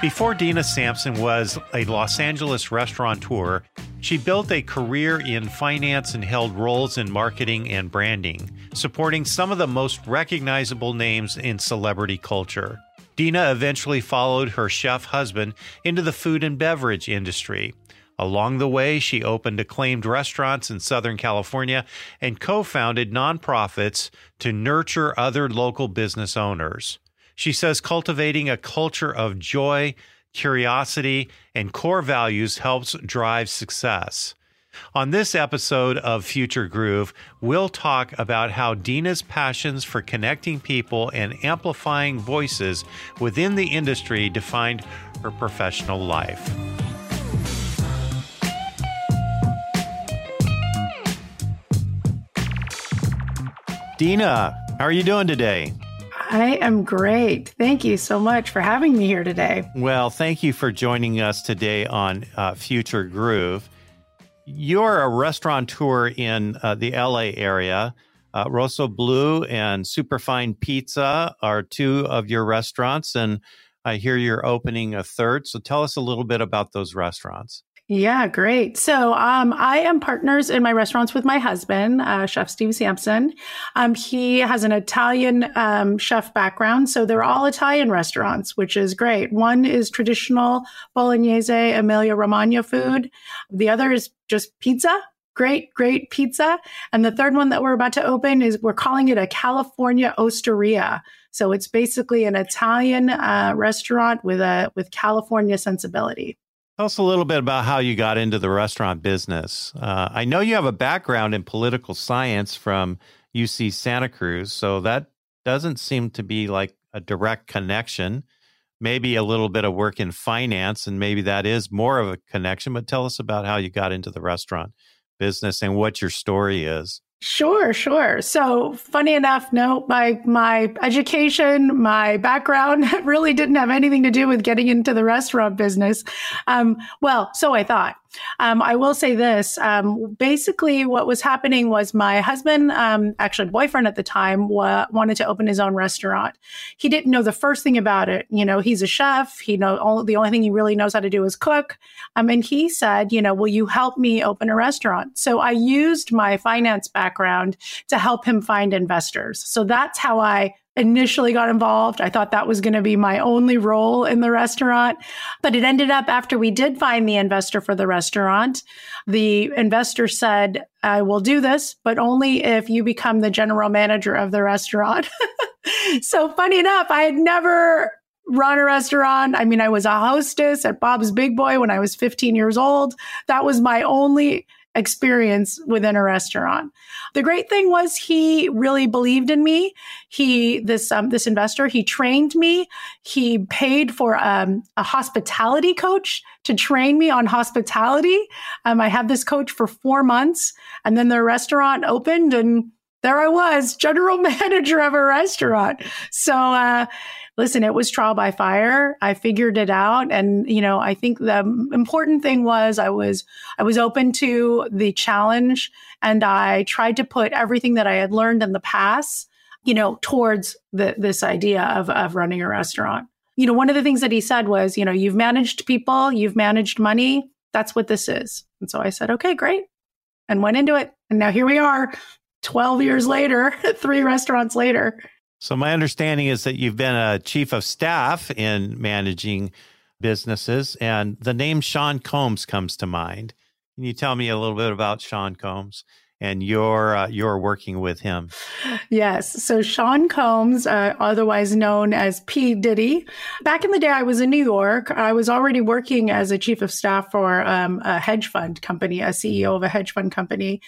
Before Dina Samson was a Los Angeles restaurateur, she built a career in finance and held roles in marketing and branding, supporting some of the most recognizable names in celebrity culture. Dina eventually followed her chef husband into the food and beverage industry. Along the way, she opened acclaimed restaurants in Southern California and co founded nonprofits to nurture other local business owners. She says cultivating a culture of joy, curiosity, and core values helps drive success. On this episode of Future Groove, we'll talk about how Dina's passions for connecting people and amplifying voices within the industry defined her professional life. Dina, how are you doing today? I am great. Thank you so much for having me here today. Well, thank you for joining us today on uh, Future Groove. You're a restaurateur in uh, the LA area. Uh, Rossoblu and Superfine Pizza are two of your restaurants, and I hear you're opening a third. So tell us a little bit about those restaurants. Yeah, great. So um, I am partners in my restaurants with my husband, uh, Chef Steve Samson. Um, he has an Italian um, chef background, so they're all Italian restaurants, which is great. One is traditional Bolognese Emilia Romagna food. The other is just pizza. Great, great pizza. And the third one that we're about to open is we're calling it a California Osteria. So it's basically an Italian uh, restaurant with a with California sensibility. Tell us a little bit about how you got into the restaurant business. Uh, I know you have a background in political science from UC Santa Cruz, so that doesn't seem to be like a direct connection. Maybe a little bit of work in finance, and maybe that is more of a connection. But tell us about how you got into the restaurant business and what your story is. Sure, sure. So funny enough, no, my my education, my background really didn't have anything to do with getting into the restaurant business. Um, well, so I thought. Um, I will say this. Um, basically, what was happening was my husband, um, actually boyfriend at the time, wa- wanted to open his own restaurant. He didn't know the first thing about it. You know, he's a chef. He know all, the only thing he really knows how to do is cook. Um, and he said, you know, will you help me open a restaurant? So I used my finance background to help him find investors. So that's how I initially got involved. I thought that was going to be my only role in the restaurant. But it ended up after we did find the investor for the restaurant, the investor said, I will do this, but only if you become the general manager of the restaurant. so funny enough, I had never run a restaurant. I mean, I was a hostess at Bob's Big Boy when I was 15 years old. That was my only experience within a restaurant. The great thing was he really believed in me. He this um, this investor he trained me. He paid for um, a hospitality coach to train me on hospitality. Um, I had this coach for four months, and then the restaurant opened and there I was, general manager of a restaurant. So, uh, listen, it was trial by fire. I figured it out. And, you know, I think the important thing was I was, I was open to the challenge and I tried to put everything that I had learned in the past, you know, towards the, this idea of, of running a restaurant. You know, one of the things that he said was, you know, you've managed people, you've managed money. That's what this is. And so I said, okay, great. And went into it. And now here we are 12 years later, three restaurants later. So, my understanding is that you've been a chief of staff in managing businesses, and the name Sean Combs comes to mind. Can you tell me a little bit about Sean Combs? and you're uh, you're working with him. Yes. So Sean Combs, uh, otherwise known as P Diddy, back in the day, I was in New York. I was already working as a chief of staff for um, a hedge fund company, a CEO of a hedge fund company.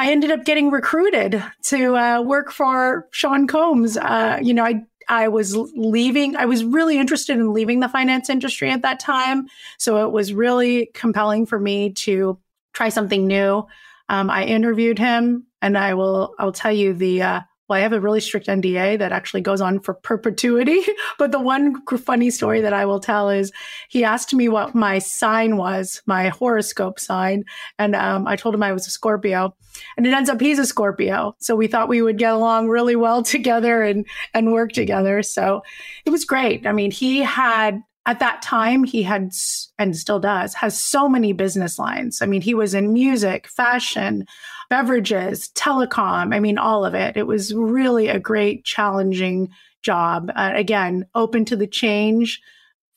I ended up getting recruited to uh, work for Sean Combs. Uh, you know, I I was leaving. I was really interested in leaving the finance industry at that time, so it was really compelling for me to try something new. Um, I interviewed him, and I will I'll tell you the uh, well, I have a really strict NDA that actually goes on for perpetuity. but the one funny story that I will tell is he asked me what my sign was, my horoscope sign. And um, I told him I was a Scorpio. And it ends up he's a Scorpio. So we thought we would get along really well together and, and work together. So it was great. I mean, he had at that time he had and still does has so many business lines. I mean he was in music fashion beverages telecom i mean all of it. It was really a great challenging job. Uh, again open to the change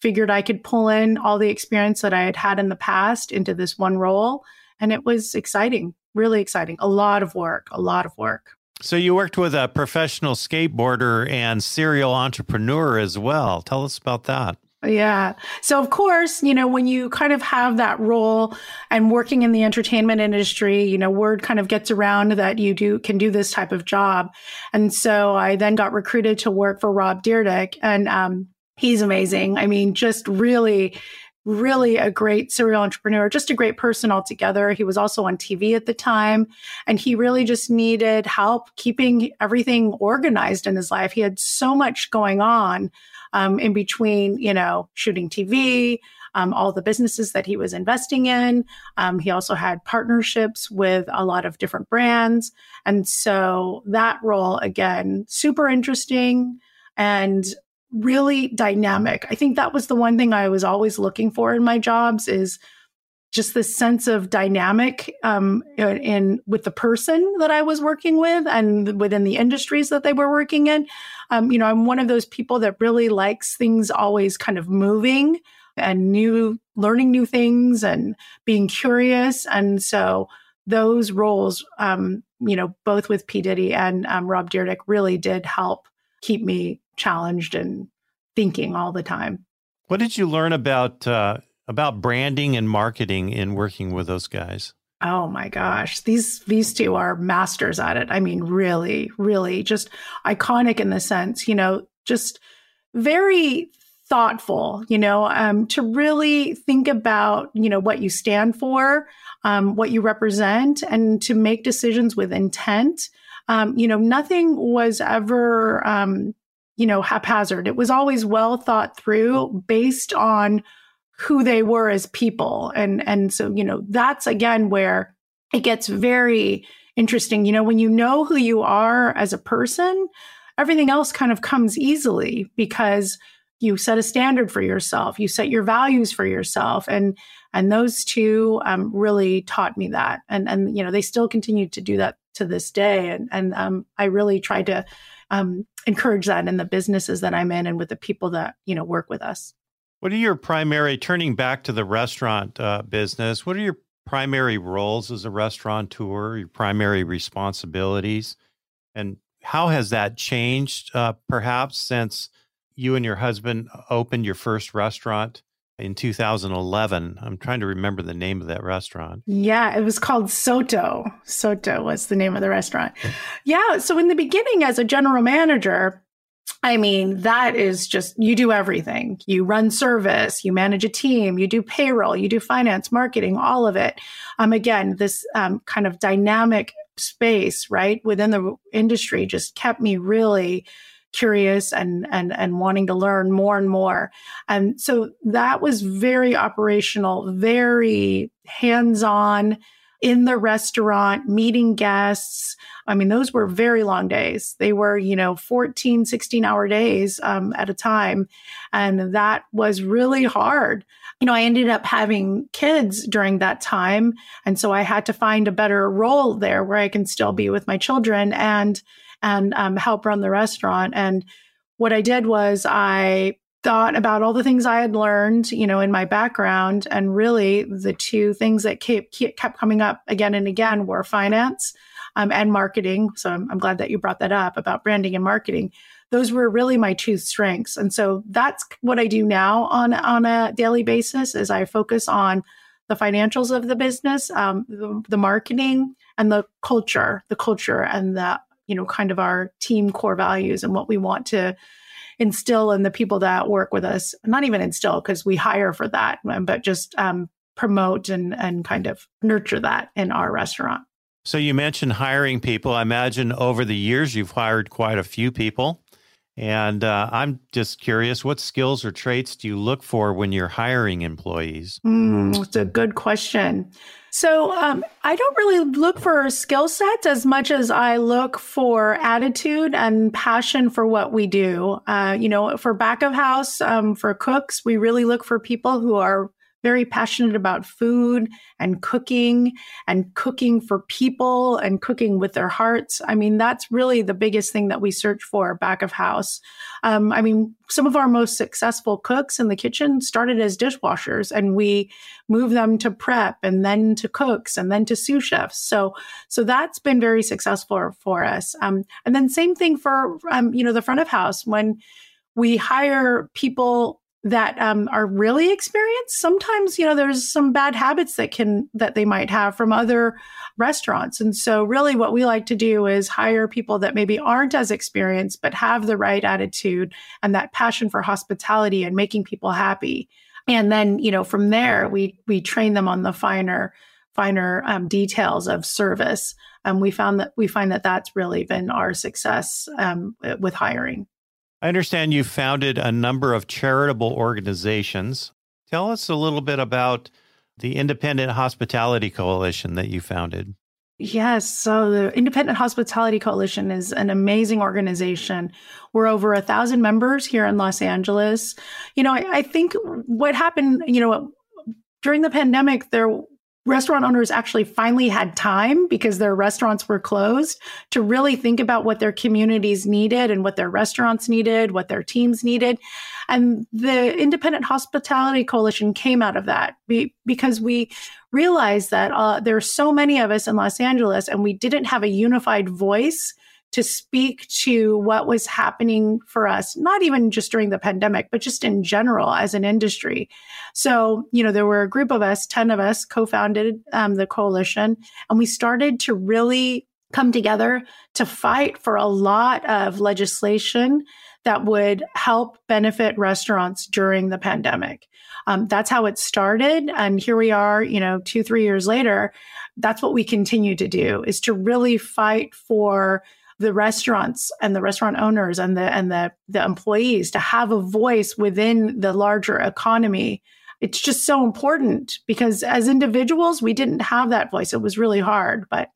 figured i could pull in all the experience that i had had in the past into this one role and it was exciting really exciting. A lot of work a lot of work. So you worked with a professional skateboarder and serial entrepreneur as well. Tell us about that yeah. So, of course, you know, when you kind of have that role and working in the entertainment industry, you know, word kind of gets around that you do can do this type of job. And so I then got recruited to work for Rob Dyrdek and um, he's amazing. I mean, just really really a great serial entrepreneur, just a great person altogether. He was also on TV at the time, and he really just needed help keeping everything organized in his life. He had so much going on um, in between, you know, shooting TV, um, all the businesses that he was investing in. Um, he also had partnerships with a lot of different brands. And so that role, again, super interesting and really dynamic. I think that was the one thing I was always looking for in my jobs is just this sense of dynamic um, in, in, with the person that I was working with and within the industries that they were working in. Um, you know, I'm one of those people that really likes things always kind of moving and new, learning new things and being curious. And so those roles, um, you know, both with P Diddy and um, Rob Dyrdek, really did help keep me challenged and thinking all the time. What did you learn about? Uh about branding and marketing in working with those guys? Oh my gosh, these these two are masters at it. I mean, really, really just iconic in the sense, you know, just very thoughtful, you know, um, to really think about, you know, what you stand for, um, what you represent, and to make decisions with intent. Um, you know, nothing was ever, um, you know, haphazard. It was always well thought through based on who they were as people. And, and so, you know, that's again where it gets very interesting. You know, when you know who you are as a person, everything else kind of comes easily because you set a standard for yourself, you set your values for yourself. And, and those two um, really taught me that. And, and, you know, they still continue to do that to this day. And, and um, I really tried to um, encourage that in the businesses that I'm in and with the people that, you know, work with us. What are your primary, turning back to the restaurant uh, business, what are your primary roles as a restaurateur, your primary responsibilities? And how has that changed uh, perhaps since you and your husband opened your first restaurant in 2011? I'm trying to remember the name of that restaurant. Yeah, it was called Sotto. Sotto was the name of the restaurant. Yeah. So in the beginning, as a general manager, I mean, that is just, you do everything. You run service, you manage a team, you do payroll, you do finance, marketing, all of it. Um, again, this um, kind of dynamic space, right, within the industry just kept me really curious and and and wanting to learn more and more. And so that was very operational, very hands-on in the restaurant, meeting guests. I mean, those were very long days. They were, you know, 14, 16 hour days um, at a time. And that was really hard. You know, I ended up having kids during that time. And so I had to find a better role there where I can still be with my children and, and um, help run the restaurant. And what I did was I thought about all the things I had learned, you know, in my background. And really, the two things that kept, kept coming up again and again were finance um, and marketing. So I'm, I'm glad that you brought that up about branding and marketing. Those were really my two strengths. And so that's what I do now on, on a daily basis is I focus on the financials of the business, um, the, the marketing and the culture, the culture and the, you know, kind of our team core values and what we want to instill in the people that work with us, not even instill because we hire for that, um, but just um, promote and, and kind of nurture that in our restaurant. So you mentioned hiring people. I imagine over the years you've hired quite a few people. And uh, I'm just curious, what skills or traits do you look for when you're hiring employees? Mm, it's a good question. So um, I don't really look for skill sets as much as I look for attitude and passion for what we do. Uh, you know, for back of house, um, for cooks, we really look for people who are very passionate about food and cooking and cooking for people and cooking with their hearts. I mean, that's really the biggest thing that we search for back of house. Um, I mean, some of our most successful cooks in the kitchen started as dishwashers and we moved them to prep and then to cooks and then to sous chefs. So, so that's been very successful for us. Um, and then same thing for, um, you know, the front of house when we hire people that um, are really experienced. Sometimes you know there's some bad habits that can that they might have from other restaurants. And so really what we like to do is hire people that maybe aren't as experienced but have the right attitude and that passion for hospitality and making people happy. And then you know from there we we train them on the finer finer um, details of service. And we found that we find that that's really been our success um, with hiring I understand you founded a number of charitable organizations. Tell us a little bit about the Independent Hospitality Coalition that you founded. Yes. So the Independent Hospitality Coalition is an amazing organization. We're over a thousand members here in Los Angeles. You know, I, I think what happened, you know, during the pandemic, there restaurant owners actually finally had time because their restaurants were closed to really think about what their communities needed and what their restaurants needed, what their teams needed. And the Independent Hospitality Coalition came out of that because we realized that uh, there are so many of us in Los Angeles and we didn't have a unified voice to speak to what was happening for us, not even just during the pandemic, but just in general as an industry. So, you know, there were a group of us, 10 of us co founded um, the coalition, and we started to really come together to fight for a lot of legislation that would help benefit restaurants during the pandemic. Um, that's how it started. And here we are, you know, two, three years later. That's what we continue to do is to really fight for the restaurants and the restaurant owners and the and the the employees to have a voice within the larger economy. It's just so important because as individuals we didn't have that voice. It was really hard but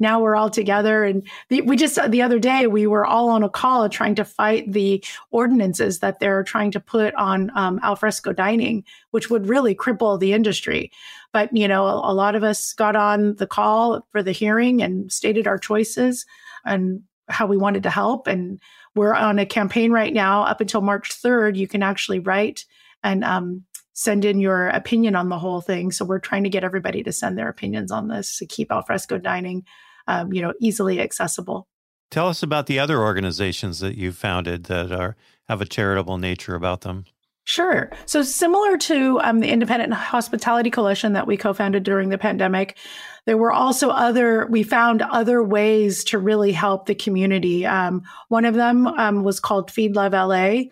now we're all together. And the, we just the other day we were all on a call trying to fight the ordinances that they're trying to put on um, alfresco dining which would really cripple the industry. But you know a, a lot of us got on the call for the hearing and stated our choices and how we wanted to help. And we're on a campaign right now up until March 3rd. You can actually write and um, send in your opinion on the whole thing. So we're trying to get everybody to send their opinions on this to keep alfresco dining, um, you know, easily accessible. Tell us about the other organizations that you founded that are have a charitable nature about them. Sure. So similar to um, the Independent Hospitality Coalition that we co-founded during the pandemic, there were also other. We found other ways to really help the community. Um, one of them um, was called Feed Love LA,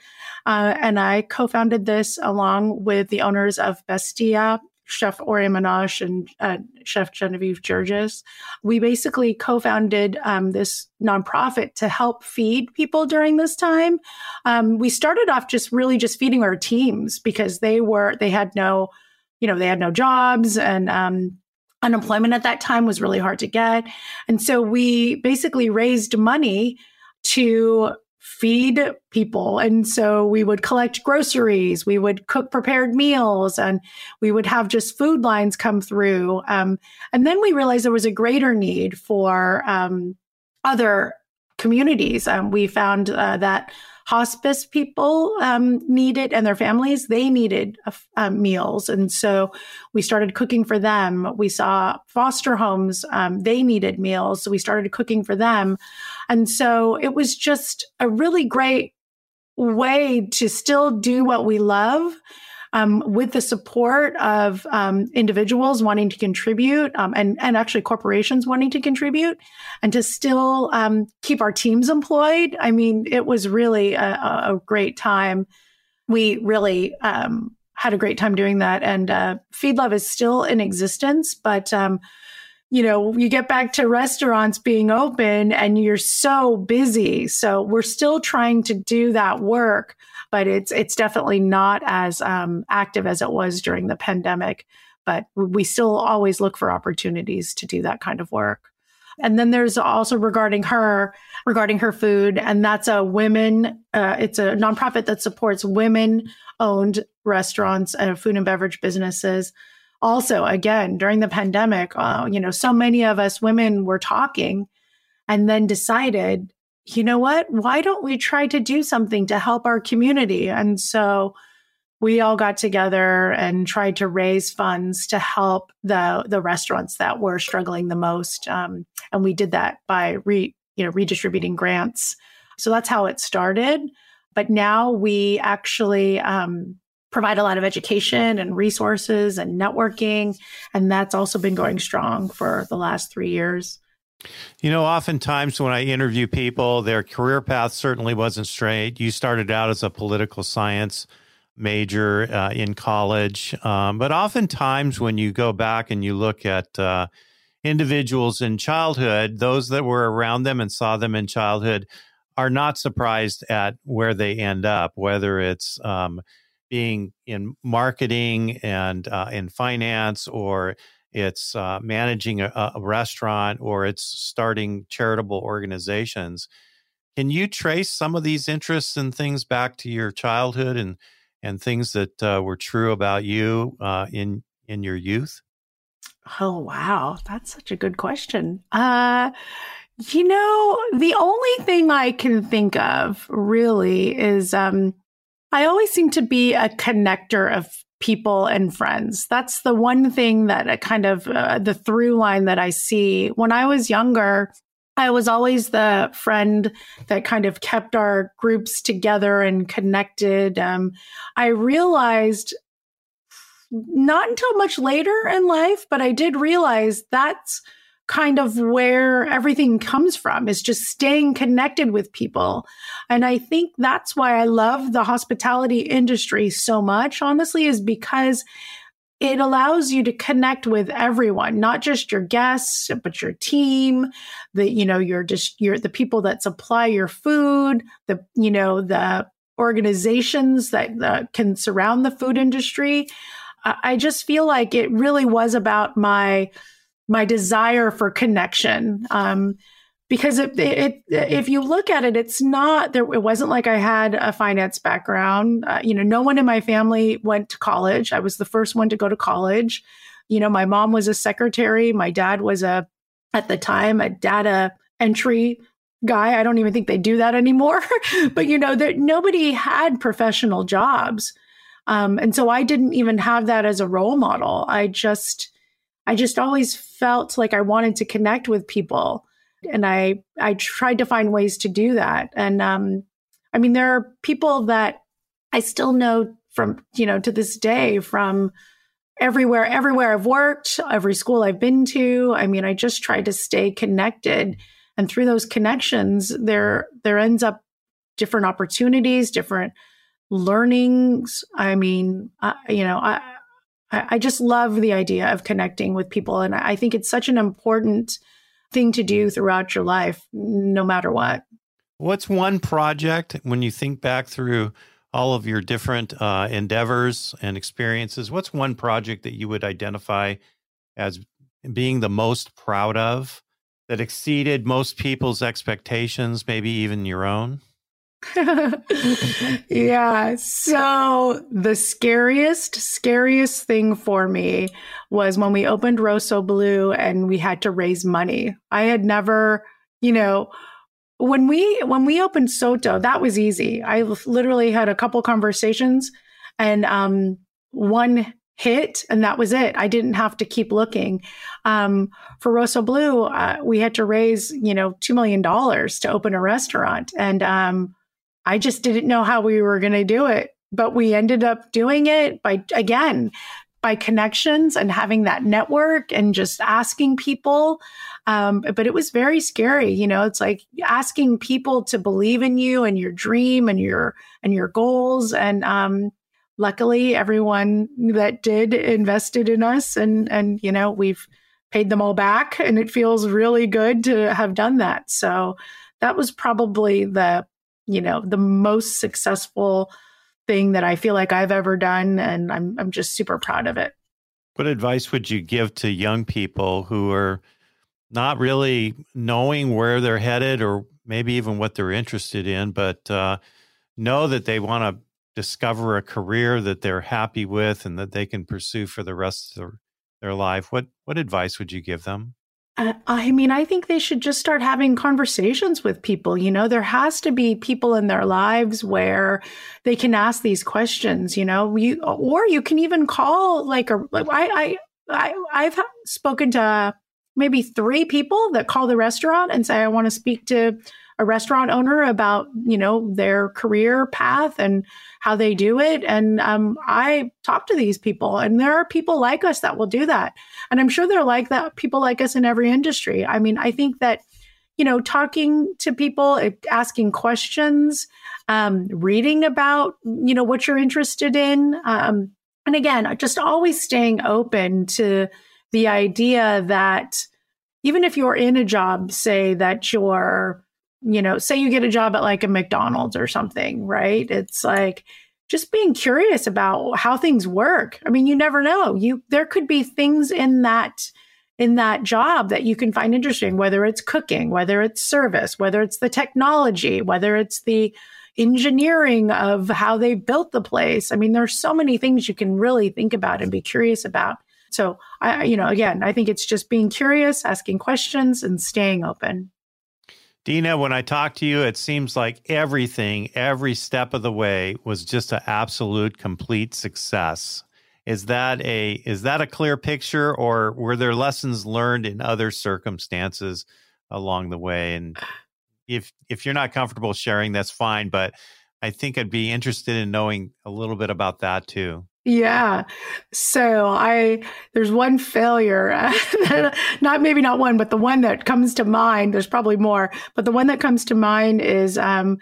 uh, and I co-founded this along with the owners of Bestia Chef Ori Menashe and uh, Chef Genevieve Gergis. We basically co-founded um, this nonprofit to help feed people during this time. Um, we started off just really just feeding our teams because they were they had no, you know, they had no jobs and um, unemployment at that time was really hard to get, and so we basically raised money to feed people. And so we would collect groceries, we would cook prepared meals, and we would have just food lines come through. Um, and then we realized there was a greater need for um, other communities. Um, we found uh, that hospice people um, needed and their families they needed uh, meals. And so we started cooking for them. We saw foster homes um, they needed meals. So we started cooking for them. And so it was just a really great way to still do what we love um, with the support of um, individuals wanting to contribute um, and, and actually corporations wanting to contribute and to still um, keep our teams employed. I mean, it was really a, a great time. We really um, had a great time doing that. And uh, Feed Love is still in existence, but um, you know, you get back to restaurants being open and you're so busy. So we're still trying to do that work but it's it's definitely not as um, active as it was during the pandemic. but we still always look for opportunities to do that kind of work. And then there's also regarding her, regarding her food, and that's a women. Uh, it's a nonprofit that supports women-owned restaurants and food and beverage businesses. Also, again, during the pandemic, uh, you know, so many of us women were talking, and then decided, you know what? Why don't we try to do something to help our community? And so we all got together and tried to raise funds to help the the restaurants that were struggling the most. Um, and we did that by re, you know redistributing grants. So that's how it started. But now we actually um, provide a lot of education and resources and networking, and that's also been going strong for the last three years. You know, oftentimes when I interview people, their career path certainly wasn't straight. You started out as a political science major uh, in college. Um, but oftentimes, when you go back and you look at uh, individuals in childhood, those that were around them and saw them in childhood are not surprised at where they end up, whether it's um, being in marketing and uh, in finance or it's uh, managing a, a, restaurant or it's starting charitable organizations. Can you trace some of these interests and things back to your childhood and and things that uh, were true about you uh, in in your youth? Oh wow, that's such a good question. Uh, you know, the only thing I can think of really is um, I always seem to be a connector of people and friends. That's the one thing that I kind of uh, the through line that I see. When I was younger, I was always the friend that kind of kept our groups together and connected. Um, I realized not until much later in life, but I did realize that's kind of where everything comes from is just staying connected with people. And I think that's why I love the hospitality industry so much, honestly, is because it allows you to connect with everyone not just your guests but your team the you know your just your the people that supply your food the you know the organizations that, that can surround the food industry I, I just feel like it really was about my my desire for connection um, because it, it, if you look at it, it's not there. It wasn't like I had a finance background. Uh, you know, no one in my family went to college. I was the first one to go to college. You know, my mom was a secretary. My dad was a, at the time, a data entry guy. I don't even think they do that anymore. but you know, that nobody had professional jobs, um, and so I didn't even have that as a role model. I just, I just always felt like I wanted to connect with people and I I tried to find ways to do that. And um, I mean, there are people that I still know from you know to this day from everywhere everywhere I've worked, every school I've been to. I mean, I just try to stay connected, and through those connections, there there ends up different opportunities, different learnings. I mean, uh, you know, I. I just love the idea of connecting with people. And I think it's such an important thing to do throughout your life, no matter what. What's one project when you think back through all of your different uh, endeavors and experiences? What's one project that you would identify as being the most proud of that exceeded most people's expectations, maybe even your own? yeah. So the scariest, scariest thing for me was when we opened Rossoblu and we had to raise money. I had never, you know, when we when we opened Sotto, that was easy. I literally had a couple conversations and um one hit and that was it. I didn't have to keep looking. Um, for Rossoblu uh, we had to raise, you know, $2 million to open a restaurant. And um, I just didn't know how we were going to do it. But we ended up doing it by, again, by connections and having that network and just asking people. Um, but it was very scary. You know, it's like asking people to believe in you and your dream and your, and your goals. And, um, luckily everyone that did invested in us and, and, you know, we've paid them all back and it feels really good to have done that. So that was probably the you know, the most successful thing that I feel like I've ever done. And I'm, I'm just super proud of it. What advice would you give to young people who are not really knowing where they're headed or maybe even what they're interested in, but uh, know that they want to discover a career that they're happy with and that they can pursue for the rest of their, their life? What what advice would you give them? Uh, I mean, I think they should just start having conversations with people. You know, there has to be people in their lives where they can ask these questions. You know, you or you can even call like a. Like, I, I I have spoken to maybe three people that call the restaurant and say I want to speak to a restaurant owner about you know their career path and how they do it. And um, i talk to these people and there are people like us that will do that. And i'm sure they're like that people like us in every industry. I mean i think that you know talking to people eh, asking questions um, reading about you know what you're interested in um, and again just always staying open to the idea that even if you're in a job say that you're you know, say you get a job at like a McDonald's or something, right? It's like just being curious about how things work. I mean, you never know. You there could be things in that in that job that you can find interesting, whether it's cooking, whether it's service, whether it's the technology, whether it's the engineering of how they built the place. I mean, there's so many things you can really think about and be curious about. So, I, you know, again, I think it's just being curious, asking questions, and staying open. Dina, when I talk to you, it seems like everything, every step of the way was just an absolute complete success. Is that a is that a clear picture or were there lessons learned in other circumstances along the way? And if if you're not comfortable sharing, that's fine, but I think I'd be interested in knowing a little bit about that too. Yeah. So I there's one failure, not maybe not one, but the one that comes to mind. There's probably more, but the one that comes to mind is um,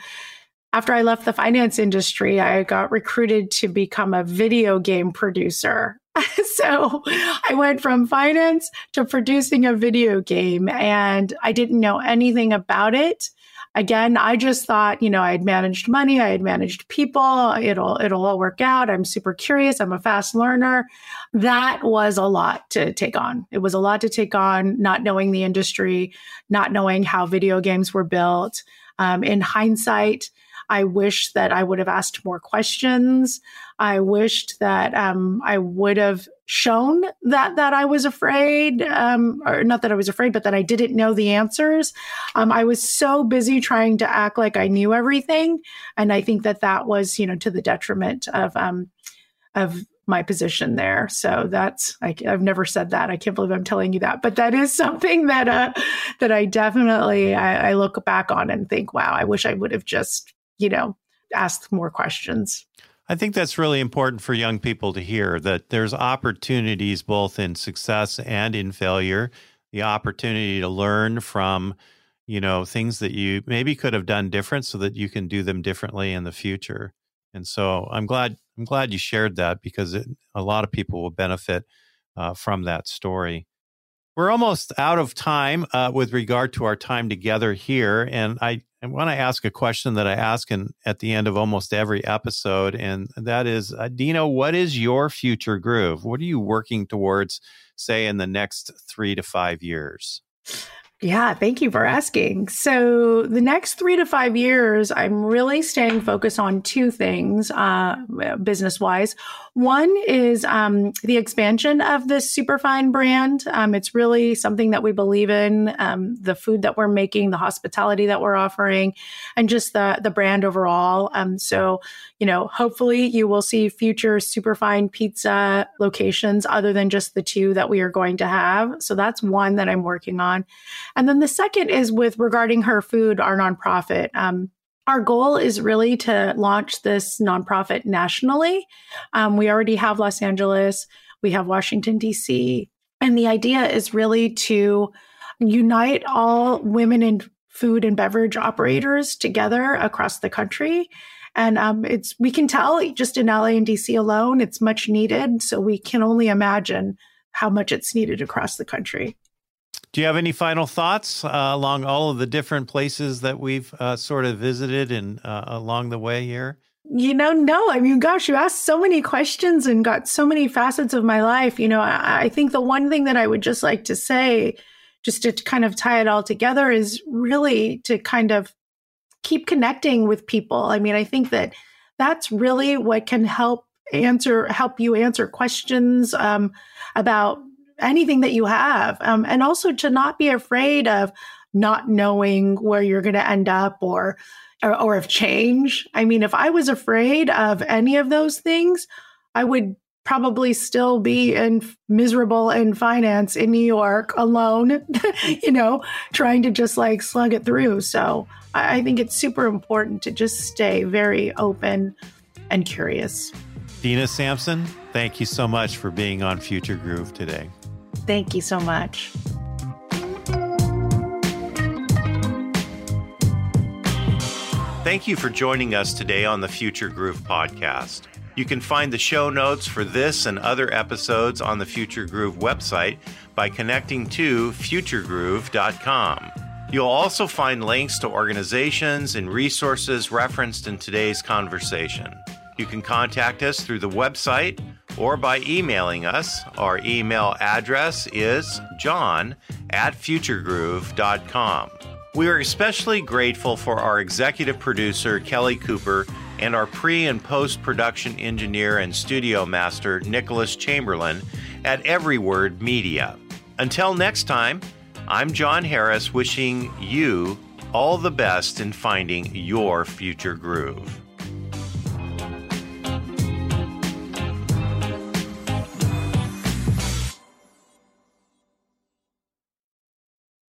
after I left the finance industry, I got recruited to become a video game producer. so I went from finance to producing a video game, and I didn't know anything about it again, I just thought, you know, I had managed money, I had managed people, it'll it'll all work out. I'm super curious, I'm a fast learner. That was a lot to take on. It was a lot to take on, not knowing the industry, not knowing how video games were built. Um, in hindsight, I wish that I would have asked more questions. I wished that um, I would have shown that that I was afraid, um, or not that I was afraid, but that I didn't know the answers. Um, I was so busy trying to act like I knew everything, and I think that that was, you know, to the detriment of um, of my position there. So that's I, have never said that. I can't believe I'm telling you that, but that is something that uh, that I definitely I, I look back on and think, wow, I wish I would have just you know ask more questions. I think that's really important for young people to hear that there's opportunities both in success and in failure. The opportunity to learn from, you know, things that you maybe could have done different so that you can do them differently in the future. And so I'm glad I'm glad you shared that because it, a lot of people will benefit uh, from that story. We're almost out of time uh, with regard to our time together here, and I I want to ask a question that I ask in, at the end of almost every episode, and that is, uh, Dina, what is your future groove? What are you working towards, say, in the next three to five years? Yeah, thank you for asking. So, the next three to five years, I'm really staying focused on two things uh, business wise. One is um, the expansion of this superfine brand. Um, it's really something that we believe in um, the food that we're making, the hospitality that we're offering, and just the, the brand overall. Um, so, you know, hopefully you will see future superfine pizza locations other than just the two that we are going to have. So, that's one that I'm working on. And then the second is with regarding her food, our nonprofit. Our goal is really to launch this nonprofit nationally. Um, we already have Los Angeles, we have Washington, D.C., and the idea is really to unite all women in food and beverage operators together across the country. And um, it's we can tell just in LA and DC alone, it's much needed. So we can only imagine how much it's needed across the country. Do you have any final thoughts uh, along all of the different places that we've uh, sort of visited and uh, along the way here? You know, no. I mean, gosh, you asked so many questions and got so many facets of my life. You know, I, I think the one thing that I would just like to say, just to kind of tie it all together, is really to kind of keep connecting with people. I mean, I think that that's really what can help answer help you answer questions um, about anything that you have, um, and also to not be afraid of not knowing where you're going to end up or or, or of change. I mean, if I was afraid of any of those things, I would probably still be in miserable in finance in New York alone, you know, trying to just like slug it through. So I, I think it's super important to just stay very open and curious. Dina Samson, thank you so much for being on Future Groove today. Thank you so much. Thank you for joining us today on the Future Groove podcast. You can find the show notes for this and other episodes on the Future Groove website by connecting to futuregroove.com. You'll also find links to organizations and resources referenced in today's conversation. You can contact us through the website or by emailing us. Our email address is john at futuregroove.com. We are especially grateful for our executive producer, Kelly Cooper, and our pre and post production engineer and studio master, Nicholas Chamberlain, at Every Word Media. Until next time, I'm John Harris wishing you all the best in finding your future groove.